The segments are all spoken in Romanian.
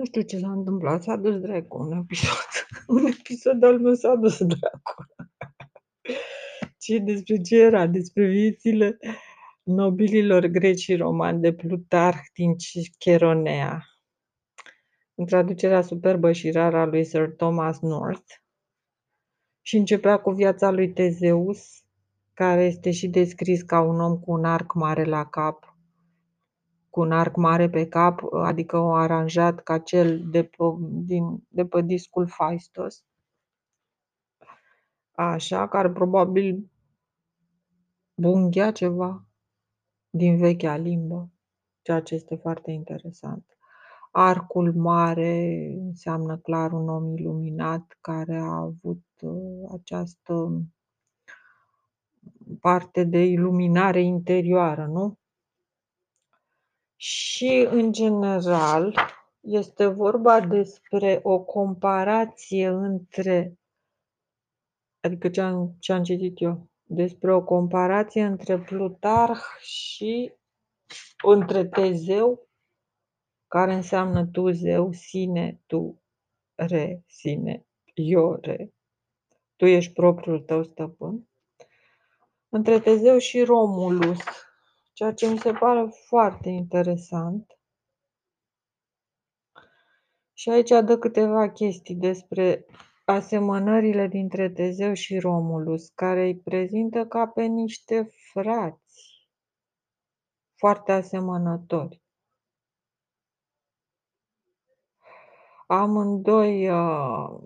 Nu știu ce s-a întâmplat, s-a dus dracu un episod. Un episod al meu s-a dus dracu. Ce despre ce era? Despre viețile nobililor greci și romani de Plutarh din Chironea. În traducerea superbă și rară a lui Sir Thomas North. Și începea cu viața lui Tezeus, care este și descris ca un om cu un arc mare la cap, cu un arc mare pe cap, adică o aranjat ca cel de pe, din, de pe discul Faistos. Așa, care probabil bunghea ceva din vechea limbă, ceea ce este foarte interesant. Arcul mare înseamnă clar un om iluminat care a avut uh, această parte de iluminare interioară, nu? Și, în general, este vorba despre o comparație între, adică ce am, ce am citit eu, despre o comparație între Plutarh și între Tezeu, care înseamnă tu zeu, sine, tu, re, sine, eu, re. Tu ești propriul tău stăpân. Între Tezeu și Romulus, ceea ce mi se pare foarte interesant. Și aici dă câteva chestii despre asemănările dintre Tezeu și Romulus, care îi prezintă ca pe niște frați foarte asemănători. Amândoi uh,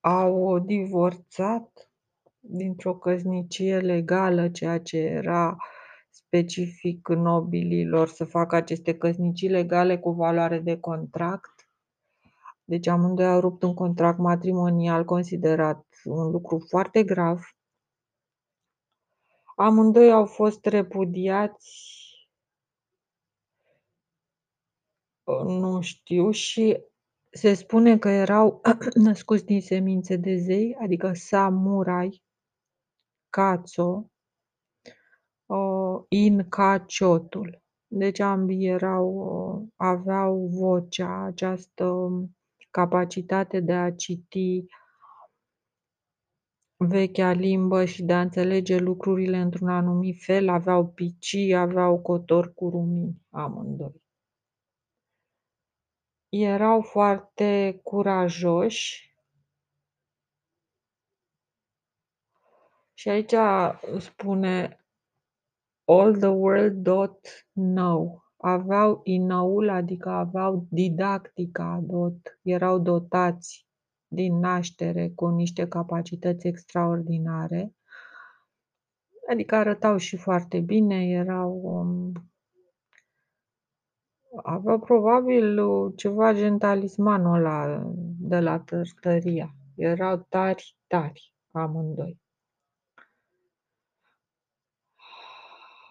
au divorțat dintr-o căsnicie legală, ceea ce era specific nobililor să facă aceste căsnicii legale cu valoare de contract. Deci amândoi au rupt un contract matrimonial considerat un lucru foarte grav. Amândoi au fost repudiați, nu știu, și se spune că erau născuți din semințe de zei, adică samurai, Cațo, Incaciotul. Deci ambii erau, aveau vocea, această capacitate de a citi vechea limbă și de a înțelege lucrurile într-un anumit fel, aveau picii, aveau cotor cu rumini, amândoi. Erau foarte curajoși Și aici spune all the world dot know. Aveau inaul, adică aveau didactica dot, erau dotați din naștere cu niște capacități extraordinare. Adică arătau și foarte bine, erau um, aveau probabil ceva gentalismanul ăla de la tărtăria. Erau tari, tari amândoi.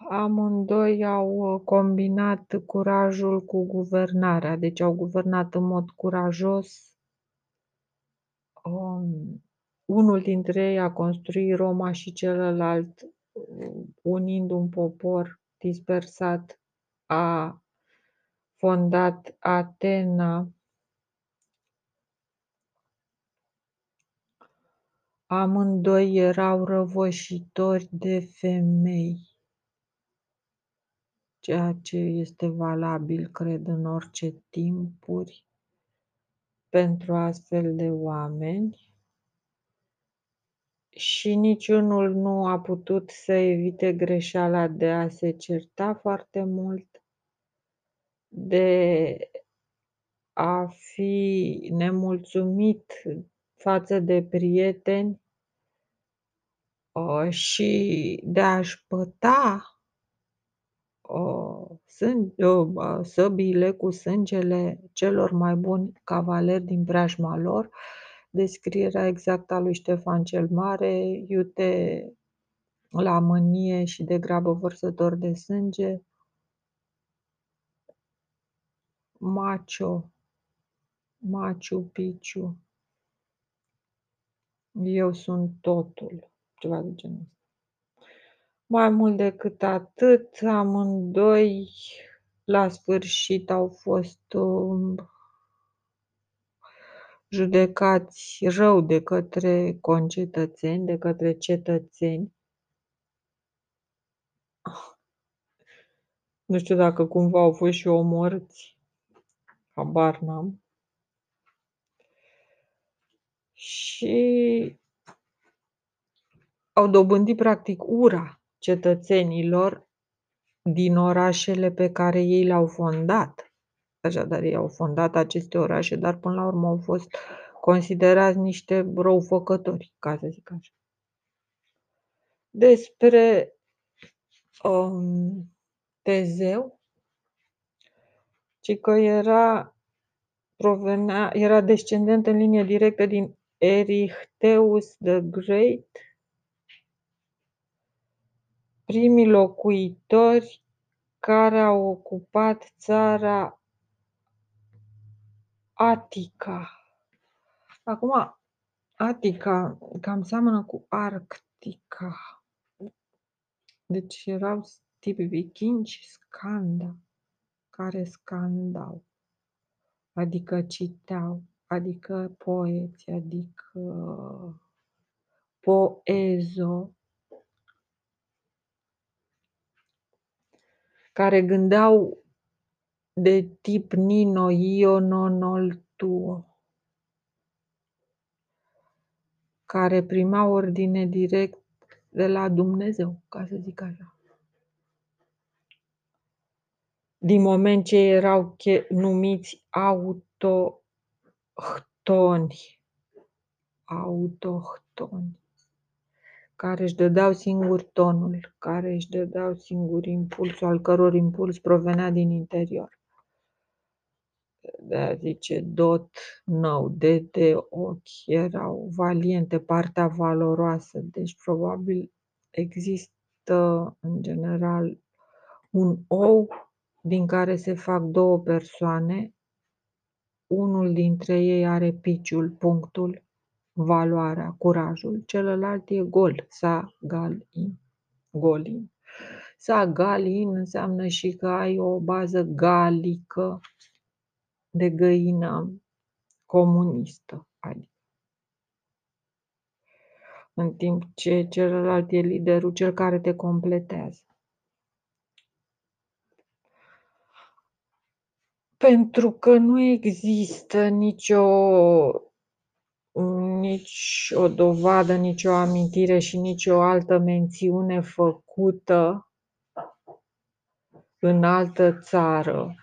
Amândoi au uh, combinat curajul cu guvernarea, deci au guvernat în mod curajos. Um, unul dintre ei a construit Roma și celălalt, uh, unind un popor dispersat, a fondat Atena. Amândoi erau răvășitori de femei ceea ce este valabil, cred, în orice timpuri pentru astfel de oameni. Și niciunul nu a putut să evite greșeala de a se certa foarte mult, de a fi nemulțumit față de prieteni uh, și de a-și păta săbiile cu sângele celor mai buni cavaleri din preajma lor, descrierea exactă a lui Ștefan cel Mare, iute la mânie și degrabă vărsător de sânge, Macio, Maciu Piciu, eu sunt totul, ceva de genul ăsta. Mai mult decât atât, amândoi la sfârșit au fost um, judecați rău de către concetățeni, de către cetățeni. Nu știu dacă cumva au fost și omorți, habar n-am. Și au dobândit practic ura cetățenilor din orașele pe care ei le-au fondat. Așadar, ei au fondat aceste orașe, dar până la urmă au fost considerați niște răufăcători, ca să zic așa. Despre um, Tezeu, ci că era, provenea, era descendent în linie directă din Erichteus the Great, primii locuitori care au ocupat țara Atica. Acum, Atica cam seamănă cu Arctica. Deci erau tipi vikingi scanda, care scandau, adică citeau, adică poeți, adică poezo, care gândeau de tip Nino Io non tuo, care primau ordine direct de la Dumnezeu, ca să zic așa. Din moment ce erau numiți autohtoni, autohtoni, care își dădeau singur tonul, care își dădeau singur impulsul, al căror impuls provenea din interior. De a zice dot nou, de de ochi, erau valiente, partea valoroasă. Deci probabil există în general un ou din care se fac două persoane, unul dintre ei are piciul, punctul, valoarea, curajul, celălalt e gol, sa galin, golin. Sa galin înseamnă și că ai o bază galică, de găină comunistă, adică. În timp ce celălalt e liderul, cel care te completează. Pentru că nu există nicio nici o dovadă, nici o amintire și nici o altă mențiune făcută în altă țară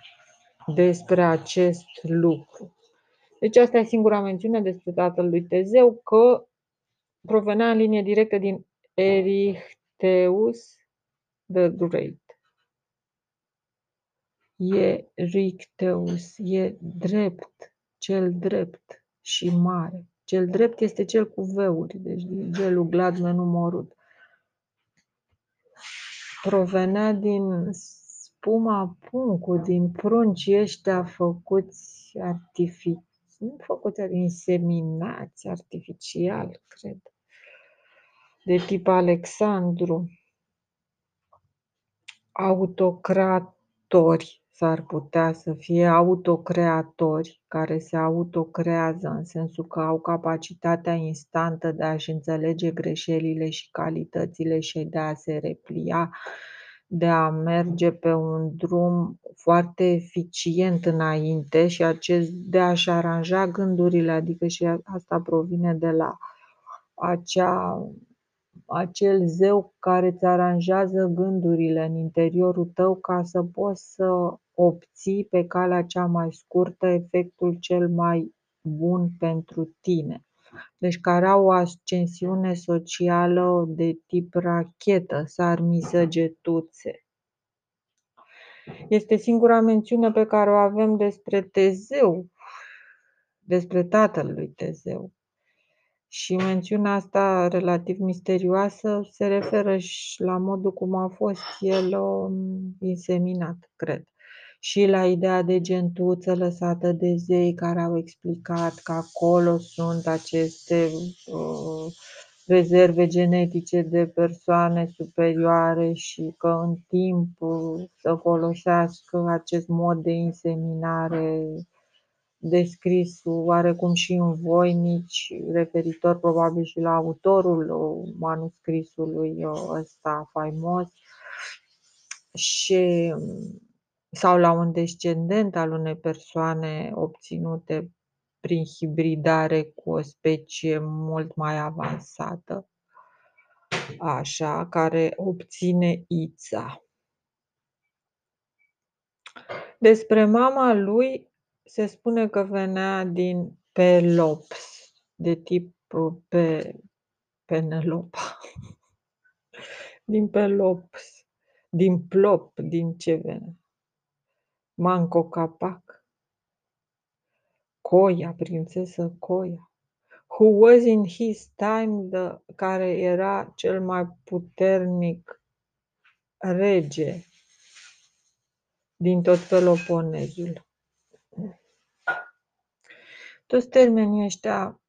despre acest lucru. Deci asta e singura mențiune despre tatăl lui Tezeu, că provenea în linie directă din Erichteus the Great. E Ricteus, e drept, cel drept și mare. Cel drept este cel cu veuri, deci gelul gladme numorut. Provenea din spuma puncu din prunci ăștia făcuți artificial, nu făcuți inseminați artificial, cred, de tip Alexandru, autocratori s-ar putea să fie autocreatori care se autocrează în sensul că au capacitatea instantă de a-și înțelege greșelile și calitățile și de a se replia de a merge pe un drum foarte eficient înainte și acest de a-și aranja gândurile, adică și asta provine de la acea, acel zeu care îți aranjează gândurile în interiorul tău ca să poți să obții pe calea cea mai scurtă efectul cel mai bun pentru tine deci care au o ascensiune socială de tip rachetă, sarmi săgetuțe. Este singura mențiune pe care o avem despre Tezeu, despre tatăl lui Tezeu. Și mențiunea asta relativ misterioasă se referă și la modul cum a fost el um, inseminat, cred și la ideea de gentuță lăsată de zei care au explicat că acolo sunt aceste uh, rezerve genetice de persoane superioare și că în timp uh, să folosească acest mod de inseminare descris oarecum și în voinici, referitor probabil și la autorul manuscrisului ăsta faimos. Și sau la un descendent al unei persoane obținute prin hibridare cu o specie mult mai avansată, așa, care obține ița. Despre mama lui se spune că venea din Pelops, de tip pe Penelopa. Din Pelops, din Plop, din ce venea? Manco Capac. Coia, prințesă Coia. Who was in his time the, care era cel mai puternic rege din tot Peloponezul. Toți termenii ăștia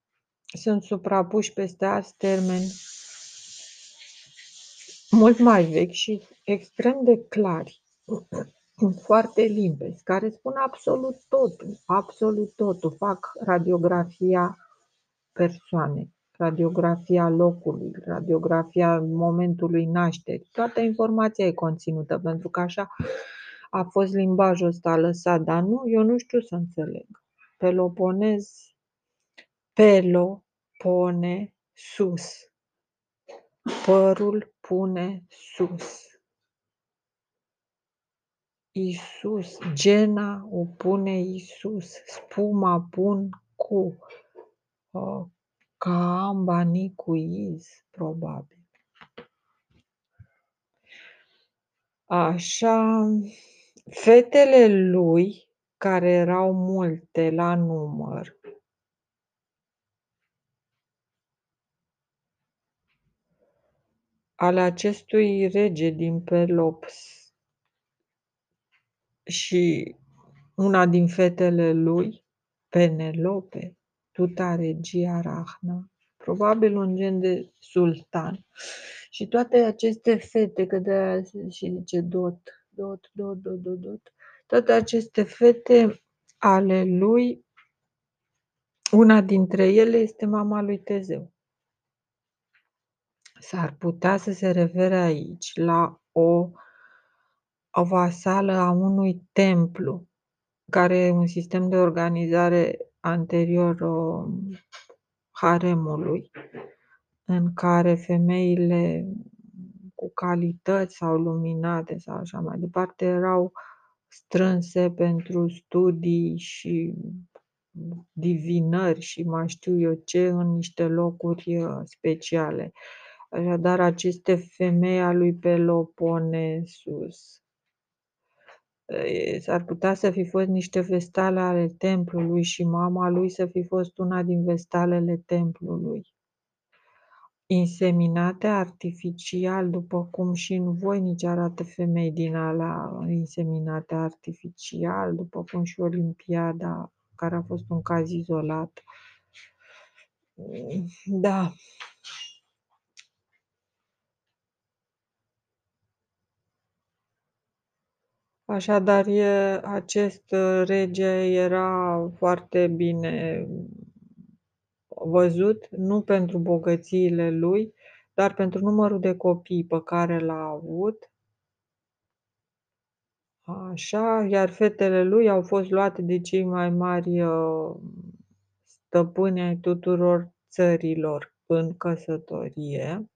sunt suprapuși peste alți termeni mult mai vechi și extrem de clari, foarte limpezi, care spun absolut totul, absolut totul. Fac radiografia persoanei, radiografia locului, radiografia momentului nașterii. Toată informația e conținută, pentru că așa a fost limbajul ăsta lăsat, dar nu, eu nu știu să înțeleg. Peloponez, pelo, pone, sus. Părul pune sus. Isus, gena o pune Isus, spuma pun cu, uh, ca amba cu iz, probabil. Așa, Fetele lui, care erau multe la număr ale acestui rege din Pelops și una din fetele lui, Penelope, tuta regia Rahna, probabil un gen de sultan. Și toate aceste fete, că de și zice dot, dot, dot, dot, dot, dot. Toate aceste fete ale lui, una dintre ele este mama lui Tezeu. S-ar putea să se refere aici la o, o vasală a unui templu, care e un sistem de organizare anterior um, haremului, în care femeile cu calități sau luminate sau așa mai departe, erau strânse pentru studii și divinări și mai știu eu ce în niște locuri uh, speciale. Așadar, aceste femei a lui Peloponesus s-ar putea să fi fost niște vestale ale templului și mama lui să fi fost una din vestalele templului inseminate artificial, după cum și în voinici arată femei din alea inseminate artificial, după cum și Olimpiada, care a fost un caz izolat. Da. Așadar, e, acest rege era foarte bine văzut nu pentru bogățiile lui, dar pentru numărul de copii pe care l-a avut. Așa, iar fetele lui au fost luate de cei mai mari uh, stăpâni ai tuturor țărilor în căsătorie.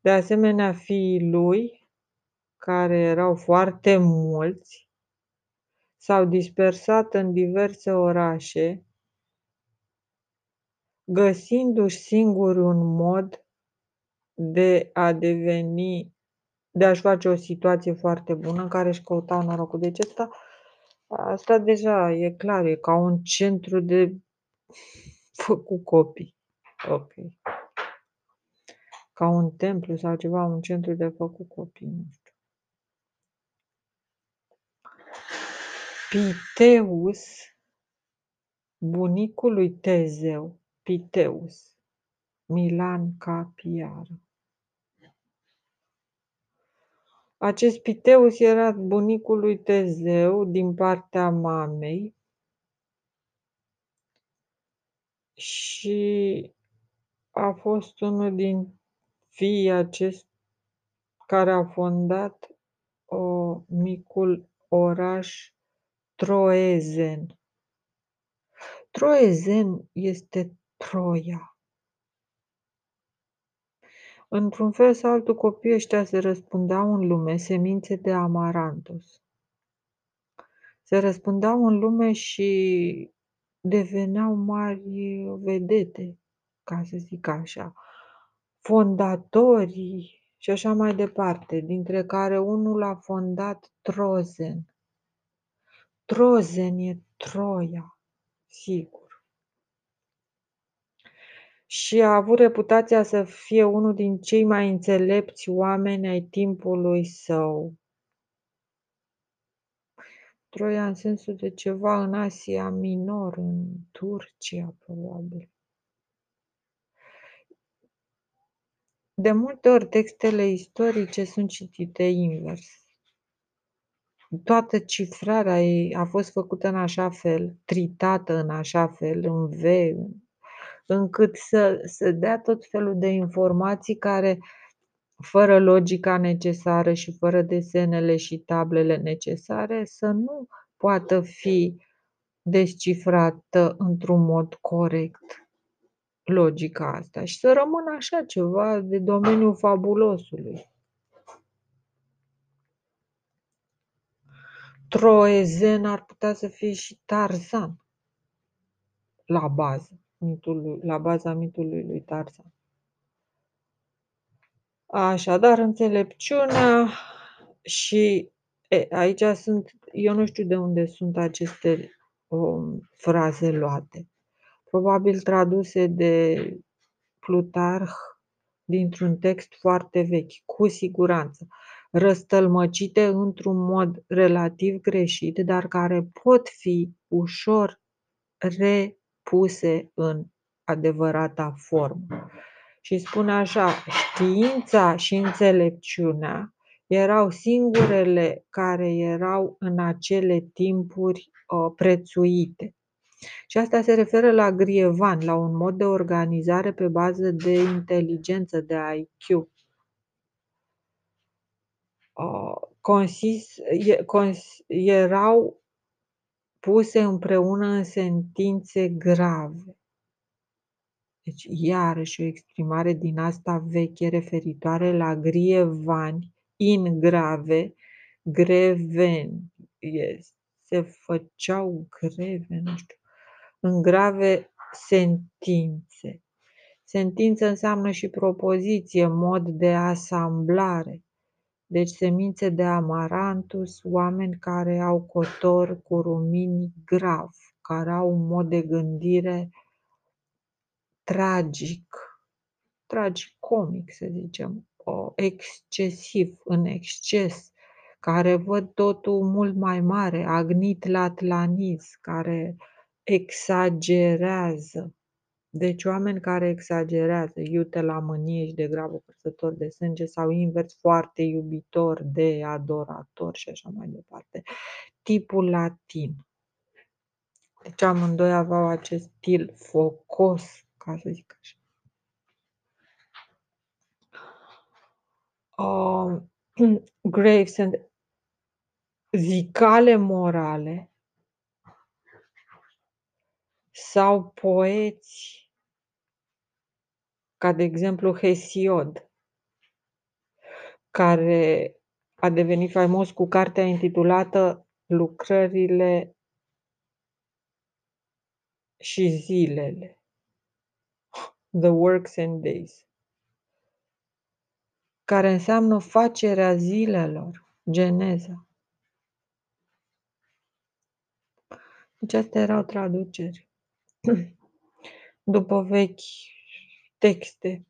De asemenea, fiii lui, care erau foarte mulți, s-au dispersat în diverse orașe, găsindu-și singuri un mod de a deveni de a-și face o situație foarte bună în care își căutau norocul. Deci asta, asta deja e clar, e ca un centru de făcut copii. Ok. Ca un templu sau ceva, un centru de făcut copii, nu știu. Piteus, bunicul lui Tezeu, Piteus, Milan Capiar. Acest Piteus era bunicul lui Tezeu din partea mamei și a fost unul din fiii acest care a fondat o micul oraș Troezen. Troezen este Troia. Într-un fel sau altul, copiii ăștia se răspundeau în lume semințe de amarantus. Se răspundeau în lume și deveneau mari vedete, ca să zic așa, fondatorii și așa mai departe, dintre care unul a fondat Trozen. Trozen e Troia, sigur și a avut reputația să fie unul din cei mai înțelepți oameni ai timpului său. Troia în sensul de ceva în Asia Minor, în Turcia, probabil. De multe ori textele istorice sunt citite invers. Toată cifrarea ei a fost făcută în așa fel, tritată în așa fel, în V, încât să, să dea tot felul de informații care, fără logica necesară și fără desenele și tablele necesare, să nu poată fi descifrată într-un mod corect logica asta și să rămână așa ceva de domeniul fabulosului. Troezen ar putea să fie și Tarzan la bază mitului, la baza mitului lui Tarzan. Așadar, înțelepciunea și e, aici sunt, eu nu știu de unde sunt aceste um, fraze luate. Probabil traduse de Plutarh dintr-un text foarte vechi, cu siguranță, răstălmăcite într-un mod relativ greșit, dar care pot fi ușor re puse în adevărata formă. Și spune așa, știința și înțelepciunea erau singurele care erau în acele timpuri uh, prețuite. Și asta se referă la grievan, la un mod de organizare pe bază de inteligență, de IQ. Uh, consist, cons, erau puse împreună în sentințe grave. Deci, iarăși o exprimare din asta veche referitoare la grievani, in grave, greveni. Yes. Se făceau greve, nu știu, în grave sentințe. Sentință înseamnă și propoziție, mod de asamblare. Deci semințe de amarantus, oameni care au cotor cu rumini grav, care au un mod de gândire tragic, tragicomic, să zicem, excesiv, în exces, care văd totul mult mai mare, agnit la tlaniz, care exagerează. Deci oameni care exagerează, iute la mânie și degrabă părsător de sânge sau invers foarte iubitor de adorator și așa mai departe. Tipul latin. Deci amândoi aveau acest stil focos, ca să zic așa. Uh, grave sunt zicale morale sau poeți, ca de exemplu Hesiod, care a devenit faimos cu cartea intitulată Lucrările și zilele. The Works and Days. Care înseamnă facerea zilelor, geneza. Deci astea erau traduceri. După vechi texte.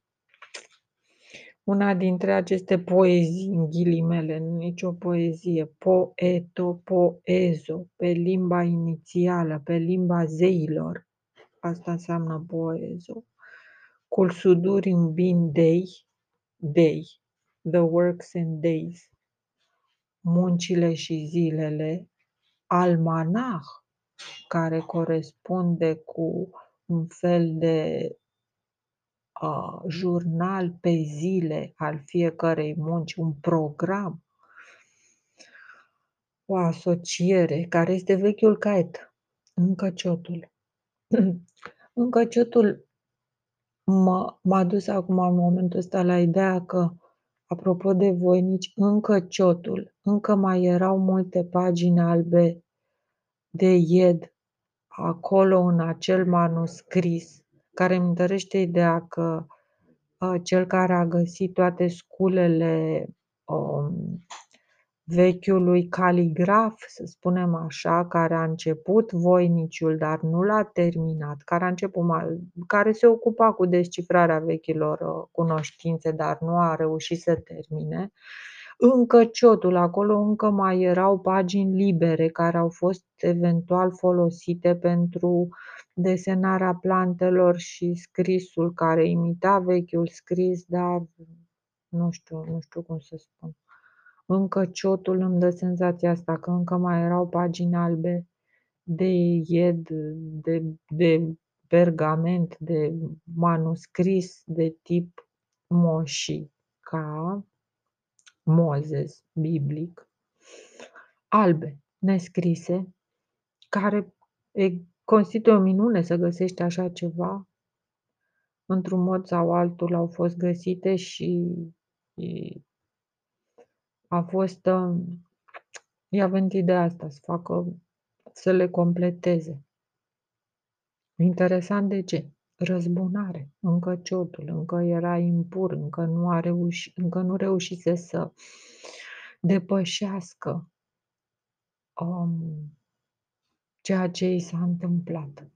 Una dintre aceste poezii, în ghilimele, nu nicio poezie, poeto, poezo, pe limba inițială, pe limba zeilor, asta înseamnă poezo, cul sudurim bin dei, dei, the works and days, muncile și zilele, almanah, care corespunde cu un fel de uh, jurnal pe zile al fiecărei munci, un program, o asociere care este vechiul caiet, încăciotul. Încăciotul m-a, m-a dus acum în momentul ăsta la ideea că, apropo de voinici, încăciotul, încă mai erau multe pagini albe de ied acolo în acel manuscris, care îmi întărește ideea că uh, cel care a găsit toate sculele um, vechiului caligraf, să spunem așa, care a început voiniciul, dar nu l-a terminat, care a început, care se ocupa cu descifrarea vechilor uh, cunoștințe, dar nu a reușit să termine. Încă ciotul, acolo încă mai erau pagini libere care au fost eventual folosite pentru desenarea plantelor și scrisul care imita vechiul scris, dar nu știu, nu știu cum să spun. Încă ciotul îmi dă senzația asta că încă mai erau pagini albe de ied, de, de pergament, de manuscris de tip moși, ca Moses, biblic, albe, nescrise, care e, constituie o minune să găsești așa ceva. Într-un mod sau altul au fost găsite și, și a fost, uh, i-a venit ideea asta să facă, să le completeze. Interesant de ce? Răzbunare, încă ciotul, încă era impur, încă nu, a reușit, încă nu reușise să depășească um, ceea ce i s-a întâmplat.